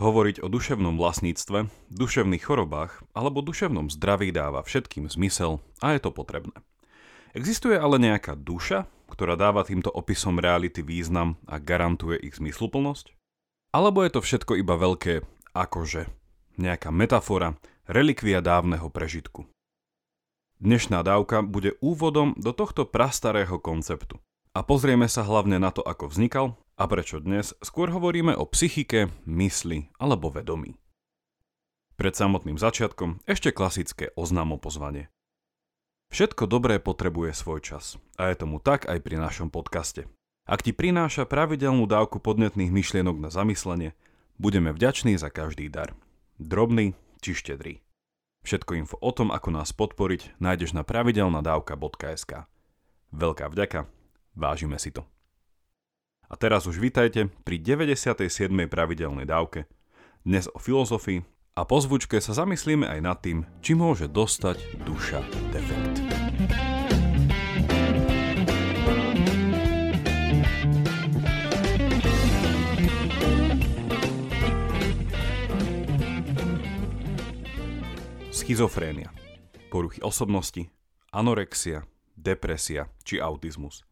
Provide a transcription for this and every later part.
Hovoriť o duševnom vlastníctve, duševných chorobách alebo duševnom zdraví dáva všetkým zmysel a je to potrebné. Existuje ale nejaká duša, ktorá dáva týmto opisom reality význam a garantuje ich zmysluplnosť? Alebo je to všetko iba veľké akože, nejaká metafora, relikvia dávneho prežitku? Dnešná dávka bude úvodom do tohto prastarého konceptu. A pozrieme sa hlavne na to, ako vznikal a prečo dnes skôr hovoríme o psychike, mysli alebo vedomí. Pred samotným začiatkom ešte klasické oznámo pozvanie. Všetko dobré potrebuje svoj čas a je tomu tak aj pri našom podcaste. Ak ti prináša pravidelnú dávku podnetných myšlienok na zamyslenie, budeme vďační za každý dar. Drobný či štedrý. Všetko info o tom, ako nás podporiť, nájdeš na pravidelnadavka.sk. Veľká vďaka, vážime si to. A teraz už vítajte pri 97. pravidelnej dávke. Dnes o filozofii a po zvučke sa zamyslíme aj nad tým, či môže dostať duša defekt. Schizofrénia, poruchy osobnosti, anorexia, depresia či autizmus –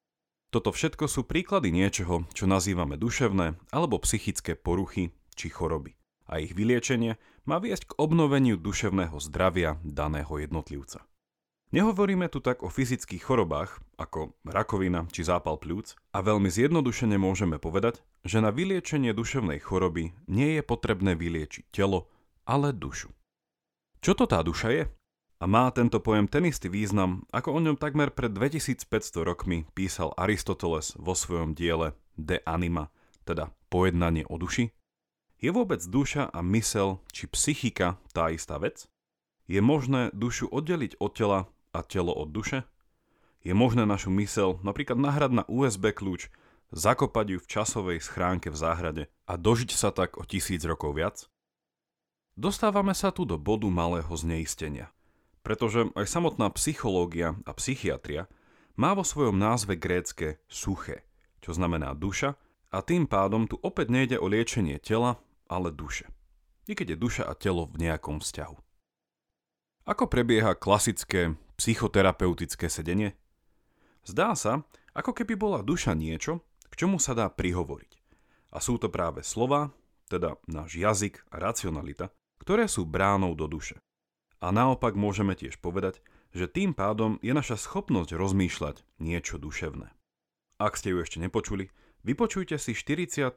toto všetko sú príklady niečoho, čo nazývame duševné alebo psychické poruchy či choroby. A ich vyliečenie má viesť k obnoveniu duševného zdravia daného jednotlivca. Nehovoríme tu tak o fyzických chorobách, ako rakovina či zápal pľúc, a veľmi zjednodušene môžeme povedať, že na vyliečenie duševnej choroby nie je potrebné vyliečiť telo, ale dušu. Čo to tá duša je? A má tento pojem ten istý význam, ako o ňom takmer pred 2500 rokmi písal Aristoteles vo svojom diele De Anima, teda pojednanie o duši? Je vôbec duša a mysel či psychika tá istá vec? Je možné dušu oddeliť od tela a telo od duše? Je možné našu mysel napríklad nahrať na USB kľúč, zakopať ju v časovej schránke v záhrade a dožiť sa tak o tisíc rokov viac? Dostávame sa tu do bodu malého zneistenia – pretože aj samotná psychológia a psychiatria má vo svojom názve grécke suché, čo znamená duša, a tým pádom tu opäť nejde o liečenie tela, ale duše. I keď je duša a telo v nejakom vzťahu. Ako prebieha klasické psychoterapeutické sedenie? Zdá sa, ako keby bola duša niečo, k čomu sa dá prihovoriť. A sú to práve slova, teda náš jazyk a racionalita, ktoré sú bránou do duše. A naopak môžeme tiež povedať, že tým pádom je naša schopnosť rozmýšľať niečo duševné. Ak ste ju ešte nepočuli, vypočujte si 46.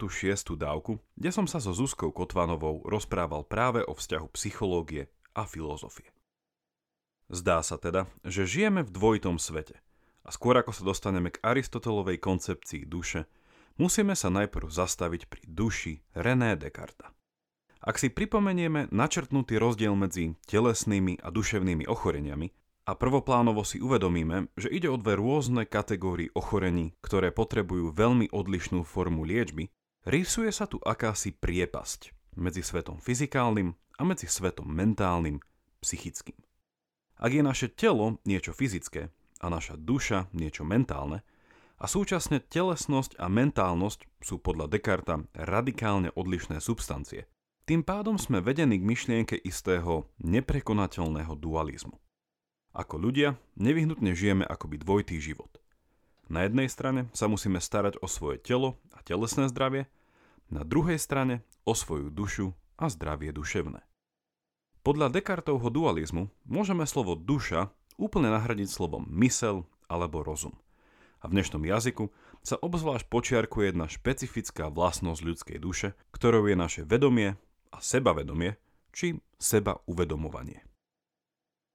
dávku, kde som sa so Zuzkou Kotvanovou rozprával práve o vzťahu psychológie a filozofie. Zdá sa teda, že žijeme v dvojitom svete a skôr ako sa dostaneme k Aristotelovej koncepcii duše, musíme sa najprv zastaviť pri duši René Descartes. Ak si pripomenieme načrtnutý rozdiel medzi telesnými a duševnými ochoreniami a prvoplánovo si uvedomíme, že ide o dve rôzne kategórie ochorení, ktoré potrebujú veľmi odlišnú formu liečby, rysuje sa tu akási priepasť medzi svetom fyzikálnym a medzi svetom mentálnym, psychickým. Ak je naše telo niečo fyzické a naša duša niečo mentálne, a súčasne telesnosť a mentálnosť sú podľa Descarta radikálne odlišné substancie, tým pádom sme vedení k myšlienke istého neprekonateľného dualizmu. Ako ľudia nevyhnutne žijeme akoby dvojitý život. Na jednej strane sa musíme starať o svoje telo a telesné zdravie, na druhej strane o svoju dušu a zdravie duševné. Podľa Descartovho dualizmu môžeme slovo duša úplne nahradiť slovom mysel alebo rozum. A v dnešnom jazyku sa obzvlášť počiarkuje jedna špecifická vlastnosť ľudskej duše, ktorou je naše vedomie, a sebavedomie, či seba uvedomovanie.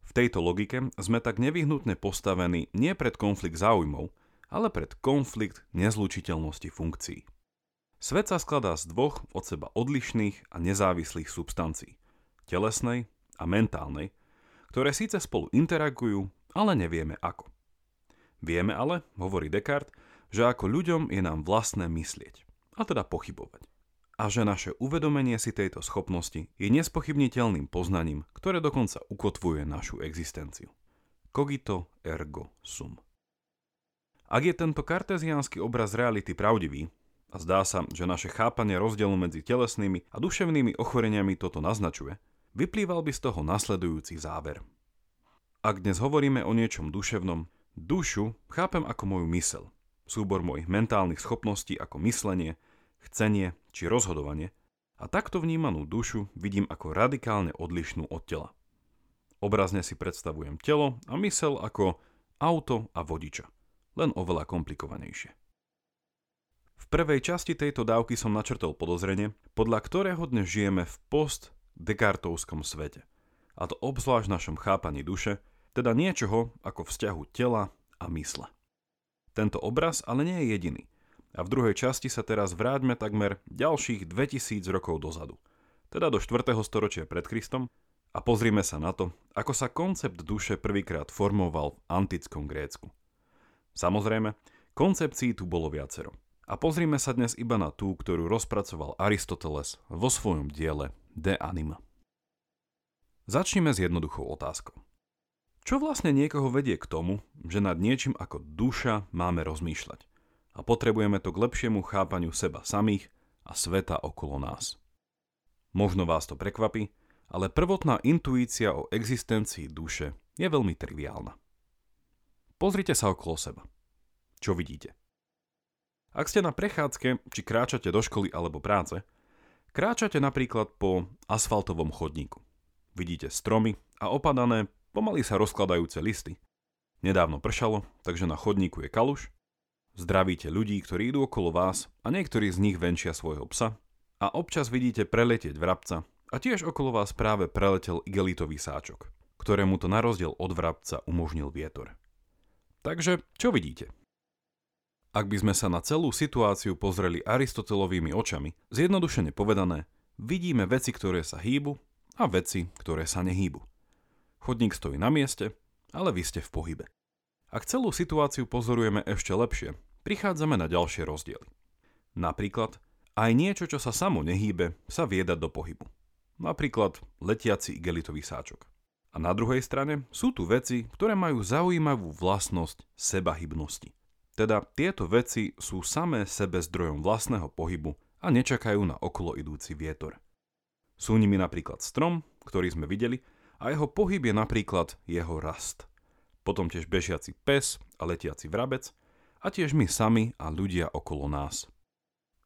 V tejto logike sme tak nevyhnutne postavení nie pred konflikt záujmov, ale pred konflikt nezlučiteľnosti funkcií. Svet sa skladá z dvoch od seba odlišných a nezávislých substancií, telesnej a mentálnej, ktoré síce spolu interagujú, ale nevieme ako. Vieme ale, hovorí Descartes, že ako ľuďom je nám vlastné myslieť, a teda pochybovať a že naše uvedomenie si tejto schopnosti je nespochybniteľným poznaním, ktoré dokonca ukotvuje našu existenciu. Cogito ergo sum. Ak je tento karteziánsky obraz reality pravdivý, a zdá sa, že naše chápanie rozdielu medzi telesnými a duševnými ochoreniami toto naznačuje, vyplýval by z toho nasledujúci záver. Ak dnes hovoríme o niečom duševnom, dušu chápem ako moju mysel, súbor mojich mentálnych schopností ako myslenie, chcenie či rozhodovanie a takto vnímanú dušu vidím ako radikálne odlišnú od tela. Obrazne si predstavujem telo a mysel ako auto a vodiča, len oveľa komplikovanejšie. V prvej časti tejto dávky som načrtol podozrenie, podľa ktorého dnes žijeme v post-dekartovskom svete. A to obzvlášť v našom chápaní duše, teda niečoho ako vzťahu tela a mysle. Tento obraz ale nie je jediný. A v druhej časti sa teraz vráťme takmer ďalších 2000 rokov dozadu, teda do 4. storočia pred Kristom, a pozrime sa na to, ako sa koncept duše prvýkrát formoval v antickom Grécku. Samozrejme, koncepcií tu bolo viacero. A pozrime sa dnes iba na tú, ktorú rozpracoval Aristoteles vo svojom diele De Anima. Začneme s jednoduchou otázkou. Čo vlastne niekoho vedie k tomu, že nad niečím ako duša máme rozmýšľať a potrebujeme to k lepšiemu chápaniu seba samých a sveta okolo nás? Možno vás to prekvapí, ale prvotná intuícia o existencii duše je veľmi triviálna. Pozrite sa okolo seba. Čo vidíte? Ak ste na prechádzke, či kráčate do školy alebo práce, kráčate napríklad po asfaltovom chodníku. Vidíte stromy a opadané, pomaly sa rozkladajúce listy. Nedávno pršalo, takže na chodníku je kaluš. Zdravíte ľudí, ktorí idú okolo vás a niektorí z nich venčia svojho psa. A občas vidíte preletieť vrabca a tiež okolo vás práve preletel igelitový sáčok, ktorému to na rozdiel od vrabca umožnil vietor. Takže, čo vidíte? Ak by sme sa na celú situáciu pozreli Aristotelovými očami, zjednodušene povedané, vidíme veci, ktoré sa hýbu a veci, ktoré sa nehýbu. Chodník stojí na mieste, ale vy ste v pohybe. Ak celú situáciu pozorujeme ešte lepšie, prichádzame na ďalšie rozdiely. Napríklad, aj niečo, čo sa samo nehýbe, sa vie dať do pohybu. Napríklad letiaci igelitový sáčok. A na druhej strane sú tu veci, ktoré majú zaujímavú vlastnosť sebahybnosti. Teda tieto veci sú samé sebe zdrojom vlastného pohybu a nečakajú na okolo idúci vietor. Sú nimi napríklad strom, ktorý sme videli, a jeho pohyb je napríklad jeho rast. Potom tiež bežiaci pes a letiaci vrabec a tiež my sami a ľudia okolo nás.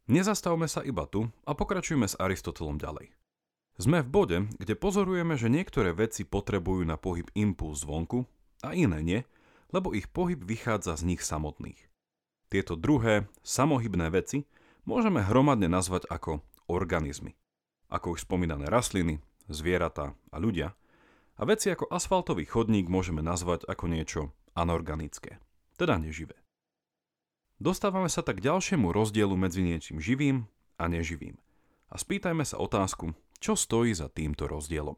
Nezastavme sa iba tu a pokračujme s Aristotelom ďalej. Sme v bode, kde pozorujeme, že niektoré veci potrebujú na pohyb impuls zvonku a iné nie, lebo ich pohyb vychádza z nich samotných. Tieto druhé, samohybné veci môžeme hromadne nazvať ako organizmy. Ako už spomínané rastliny, zvieratá a ľudia. A veci ako asfaltový chodník môžeme nazvať ako niečo anorganické, teda neživé. Dostávame sa tak k ďalšiemu rozdielu medzi niečím živým a neživým. A spýtajme sa otázku, čo stojí za týmto rozdielom.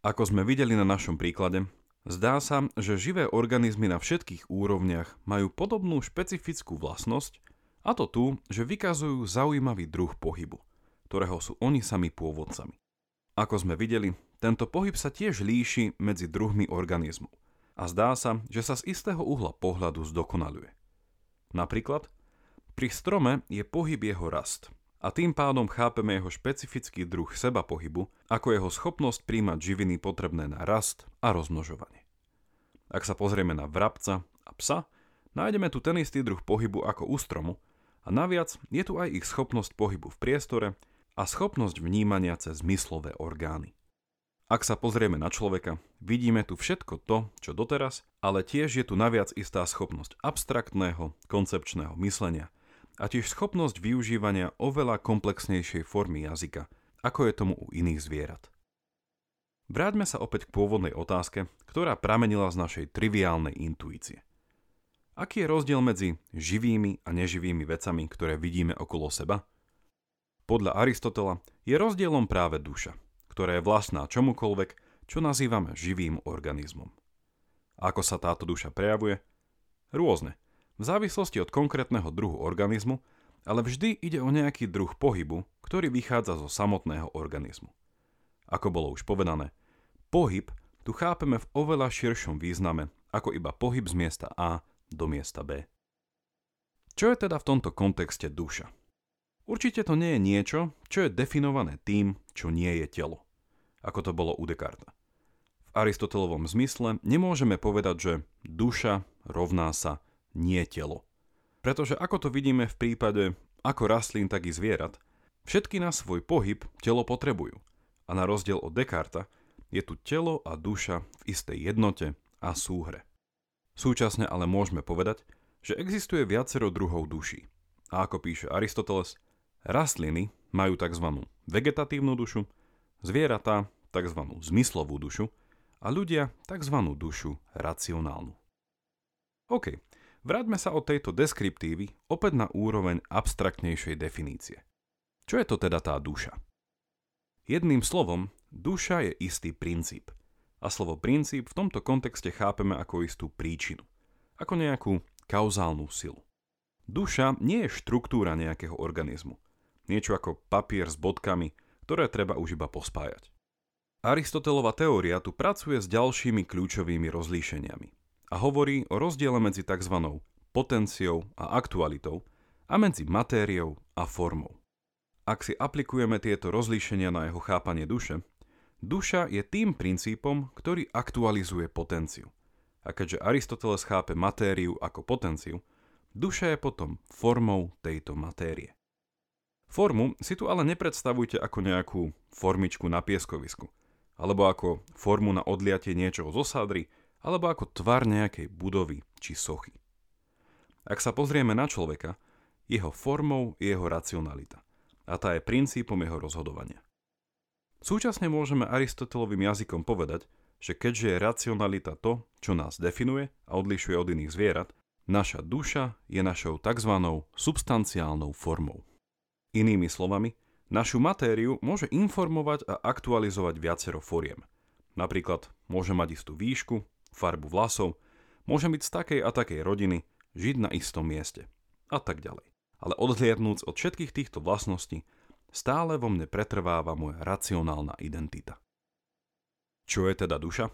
Ako sme videli na našom príklade, Zdá sa, že živé organizmy na všetkých úrovniach majú podobnú špecifickú vlastnosť, a to tu, že vykazujú zaujímavý druh pohybu, ktorého sú oni sami pôvodcami. Ako sme videli, tento pohyb sa tiež líši medzi druhmi organizmu a zdá sa, že sa z istého uhla pohľadu zdokonaluje. Napríklad, pri strome je pohyb jeho rast a tým pádom chápeme jeho špecifický druh seba pohybu ako jeho schopnosť príjmať živiny potrebné na rast a rozmnožovanie. Ak sa pozrieme na vrabca a psa, nájdeme tu ten istý druh pohybu ako u stromu a naviac je tu aj ich schopnosť pohybu v priestore a schopnosť vnímania cez zmyslové orgány. Ak sa pozrieme na človeka, vidíme tu všetko to, čo doteraz, ale tiež je tu naviac istá schopnosť abstraktného, koncepčného myslenia a tiež schopnosť využívania oveľa komplexnejšej formy jazyka, ako je tomu u iných zvierat. Vráťme sa opäť k pôvodnej otázke, ktorá pramenila z našej triviálnej intuície. Aký je rozdiel medzi živými a neživými vecami, ktoré vidíme okolo seba? Podľa Aristotela je rozdielom práve duša, ktorá je vlastná čomukoľvek, čo nazývame živým organizmom. Ako sa táto duša prejavuje? Rôzne, v závislosti od konkrétneho druhu organizmu, ale vždy ide o nejaký druh pohybu, ktorý vychádza zo samotného organizmu. Ako bolo už povedané, pohyb tu chápeme v oveľa širšom význame ako iba pohyb z miesta A do miesta B. Čo je teda v tomto kontexte duša? Určite to nie je niečo, čo je definované tým, čo nie je telo, ako to bolo u Descartes. V Aristotelovom zmysle nemôžeme povedať, že duša rovná sa nie telo. Pretože ako to vidíme v prípade ako rastlín, tak i zvierat, všetky na svoj pohyb telo potrebujú. A na rozdiel od Descartes je tu telo a duša v istej jednote a súhre. Súčasne ale môžeme povedať, že existuje viacero druhov duší. A ako píše Aristoteles, rastliny majú tzv. vegetatívnu dušu, zvieratá tzv. zmyslovú dušu a ľudia tzv. dušu racionálnu. OK, vráťme sa od tejto deskriptívy opäť na úroveň abstraktnejšej definície. Čo je to teda tá duša? Jedným slovom, duša je istý princíp. A slovo princíp v tomto kontexte chápeme ako istú príčinu. Ako nejakú kauzálnu silu. Duša nie je štruktúra nejakého organizmu. Niečo ako papier s bodkami, ktoré treba už iba pospájať. Aristotelova teória tu pracuje s ďalšími kľúčovými rozlíšeniami a hovorí o rozdiele medzi tzv. potenciou a aktualitou a medzi matériou a formou. Ak si aplikujeme tieto rozlíšenia na jeho chápanie duše, duša je tým princípom, ktorý aktualizuje potenciu. A keďže Aristoteles chápe matériu ako potenciu, duša je potom formou tejto matérie. Formu si tu ale nepredstavujte ako nejakú formičku na pieskovisku, alebo ako formu na odliatie niečoho zo sádry, alebo ako tvar nejakej budovy či sochy. Ak sa pozrieme na človeka, jeho formou je jeho racionalita a tá je princípom jeho rozhodovania. Súčasne môžeme Aristotelovým jazykom povedať, že keďže je racionalita to, čo nás definuje a odlišuje od iných zvierat, naša duša je našou tzv. substanciálnou formou. Inými slovami, našu matériu môže informovať a aktualizovať viacero foriem. Napríklad môže mať istú výšku, farbu vlasov, môže byť z takej a takej rodiny, žiť na istom mieste a tak ďalej. Ale odhliadnúc od všetkých týchto vlastností, stále vo mne pretrváva moja racionálna identita. Čo je teda duša?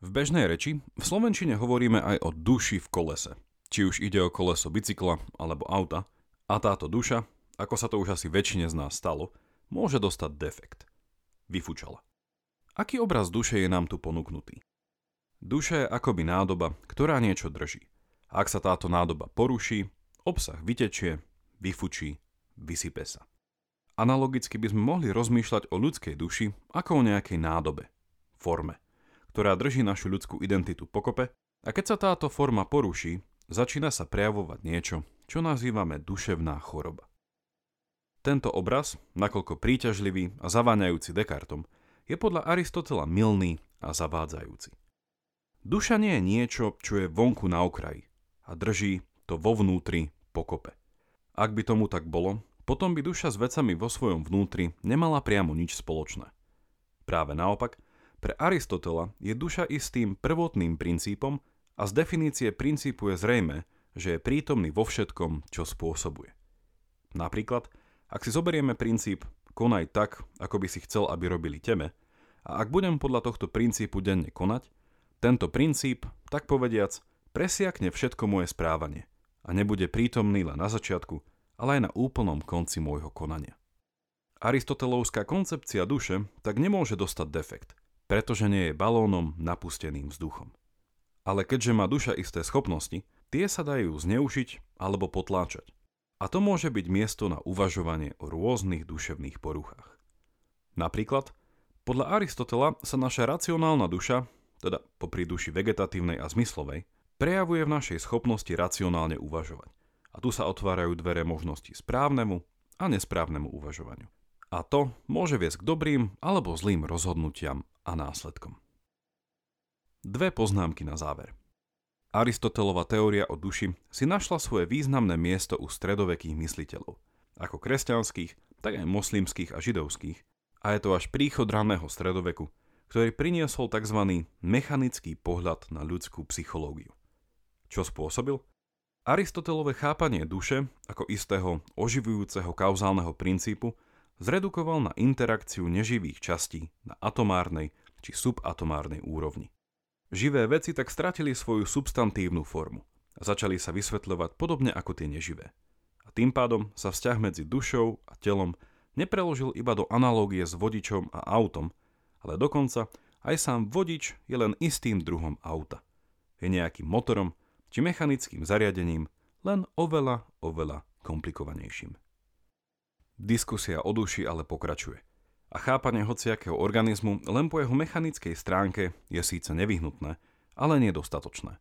V bežnej reči v slovenčine hovoríme aj o duši v kolese. Či už ide o koleso bicykla alebo auta. A táto duša, ako sa to už asi väčšine z nás stalo, môže dostať defekt. Vyfučala. Aký obraz duše je nám tu ponúknutý? Duša je akoby nádoba, ktorá niečo drží. Ak sa táto nádoba poruší, obsah vytečie, vyfučí, vysype sa. Analogicky by sme mohli rozmýšľať o ľudskej duši ako o nejakej nádobe, forme, ktorá drží našu ľudskú identitu pokope a keď sa táto forma poruší, začína sa prejavovať niečo, čo nazývame duševná choroba. Tento obraz, nakoľko príťažlivý a zaváňajúci Descartom, je podľa Aristotela milný a zavádzajúci. Duša nie je niečo, čo je vonku na okraji a drží to vo vnútri pokope. Ak by tomu tak bolo, potom by duša s vecami vo svojom vnútri nemala priamo nič spoločné. Práve naopak, pre Aristotela je duša istým prvotným princípom a z definície princípu je zrejme, že je prítomný vo všetkom, čo spôsobuje. Napríklad, ak si zoberieme princíp konaj tak, ako by si chcel, aby robili tebe, a ak budem podľa tohto princípu denne konať, tento princíp, tak povediac, presiakne všetko moje správanie a nebude prítomný len na začiatku, ale aj na úplnom konci môjho konania. Aristotelovská koncepcia duše tak nemôže dostať defekt, pretože nie je balónom napusteným vzduchom. Ale keďže má duša isté schopnosti, tie sa dajú zneužiť alebo potláčať. A to môže byť miesto na uvažovanie o rôznych duševných poruchách. Napríklad, podľa Aristotela sa naša racionálna duša, teda popri duši vegetatívnej a zmyslovej, prejavuje v našej schopnosti racionálne uvažovať. A tu sa otvárajú dvere možnosti správnemu a nesprávnemu uvažovaniu. A to môže viesť k dobrým alebo zlým rozhodnutiam a následkom. Dve poznámky na záver. Aristotelova teória o duši si našla svoje významné miesto u stredovekých mysliteľov, ako kresťanských, tak aj moslimských a židovských, a je to až príchod raného stredoveku, ktorý priniesol tzv. mechanický pohľad na ľudskú psychológiu. Čo spôsobil? Aristotelové chápanie duše ako istého oživujúceho kauzálneho princípu zredukoval na interakciu neživých častí na atomárnej či subatomárnej úrovni. Živé veci tak stratili svoju substantívnu formu a začali sa vysvetľovať podobne ako tie neživé. A tým pádom sa vzťah medzi dušou a telom nepreložil iba do analógie s vodičom a autom, ale dokonca aj sám vodič je len istým druhom auta. Je nejakým motorom či mechanickým zariadením, len oveľa, oveľa komplikovanejším. Diskusia o duši ale pokračuje. A chápanie hociakého organizmu len po jeho mechanickej stránke je síce nevyhnutné, ale nedostatočné.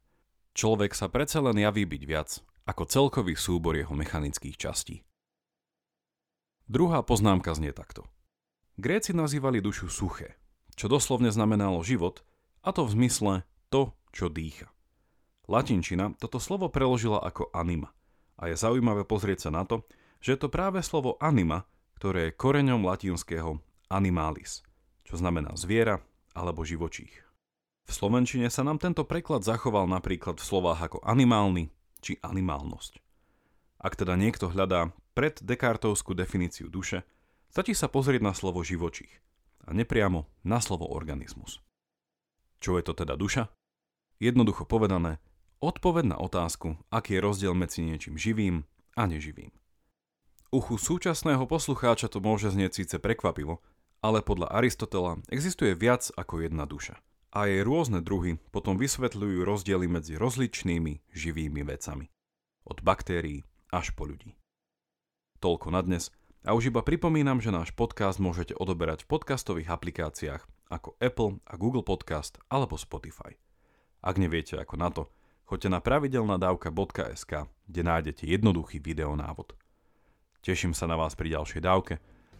Človek sa predsa len javí byť viac ako celkový súbor jeho mechanických častí. Druhá poznámka znie takto. Gréci nazývali dušu suché, čo doslovne znamenalo život, a to v zmysle to, čo dýcha. Latinčina toto slovo preložila ako anima a je zaujímavé pozrieť sa na to, že to práve slovo anima, ktoré je koreňom latinského animalis, čo znamená zviera alebo živočích. V slovenčine sa nám tento preklad zachoval napríklad v slovách ako animálny či animálnosť. Ak teda niekto hľadá pred Descartovskú definíciu duše, stačí sa pozrieť na slovo živočích a nepriamo na slovo organizmus. Čo je to teda duša? Jednoducho povedané, Odpoveď na otázku, aký je rozdiel medzi niečím živým a neživým. Uchu súčasného poslucháča to môže znieť síce prekvapivo, ale podľa Aristotela existuje viac ako jedna duša. A jej rôzne druhy potom vysvetľujú rozdiely medzi rozličnými živými vecami. Od baktérií až po ľudí. Toľko na dnes a už iba pripomínam, že náš podcast môžete odoberať v podcastových aplikáciách ako Apple a Google Podcast alebo Spotify. Ak neviete ako na to, choďte na pravidelnadavka.sk, kde nájdete jednoduchý videonávod. Teším sa na vás pri ďalšej dávke,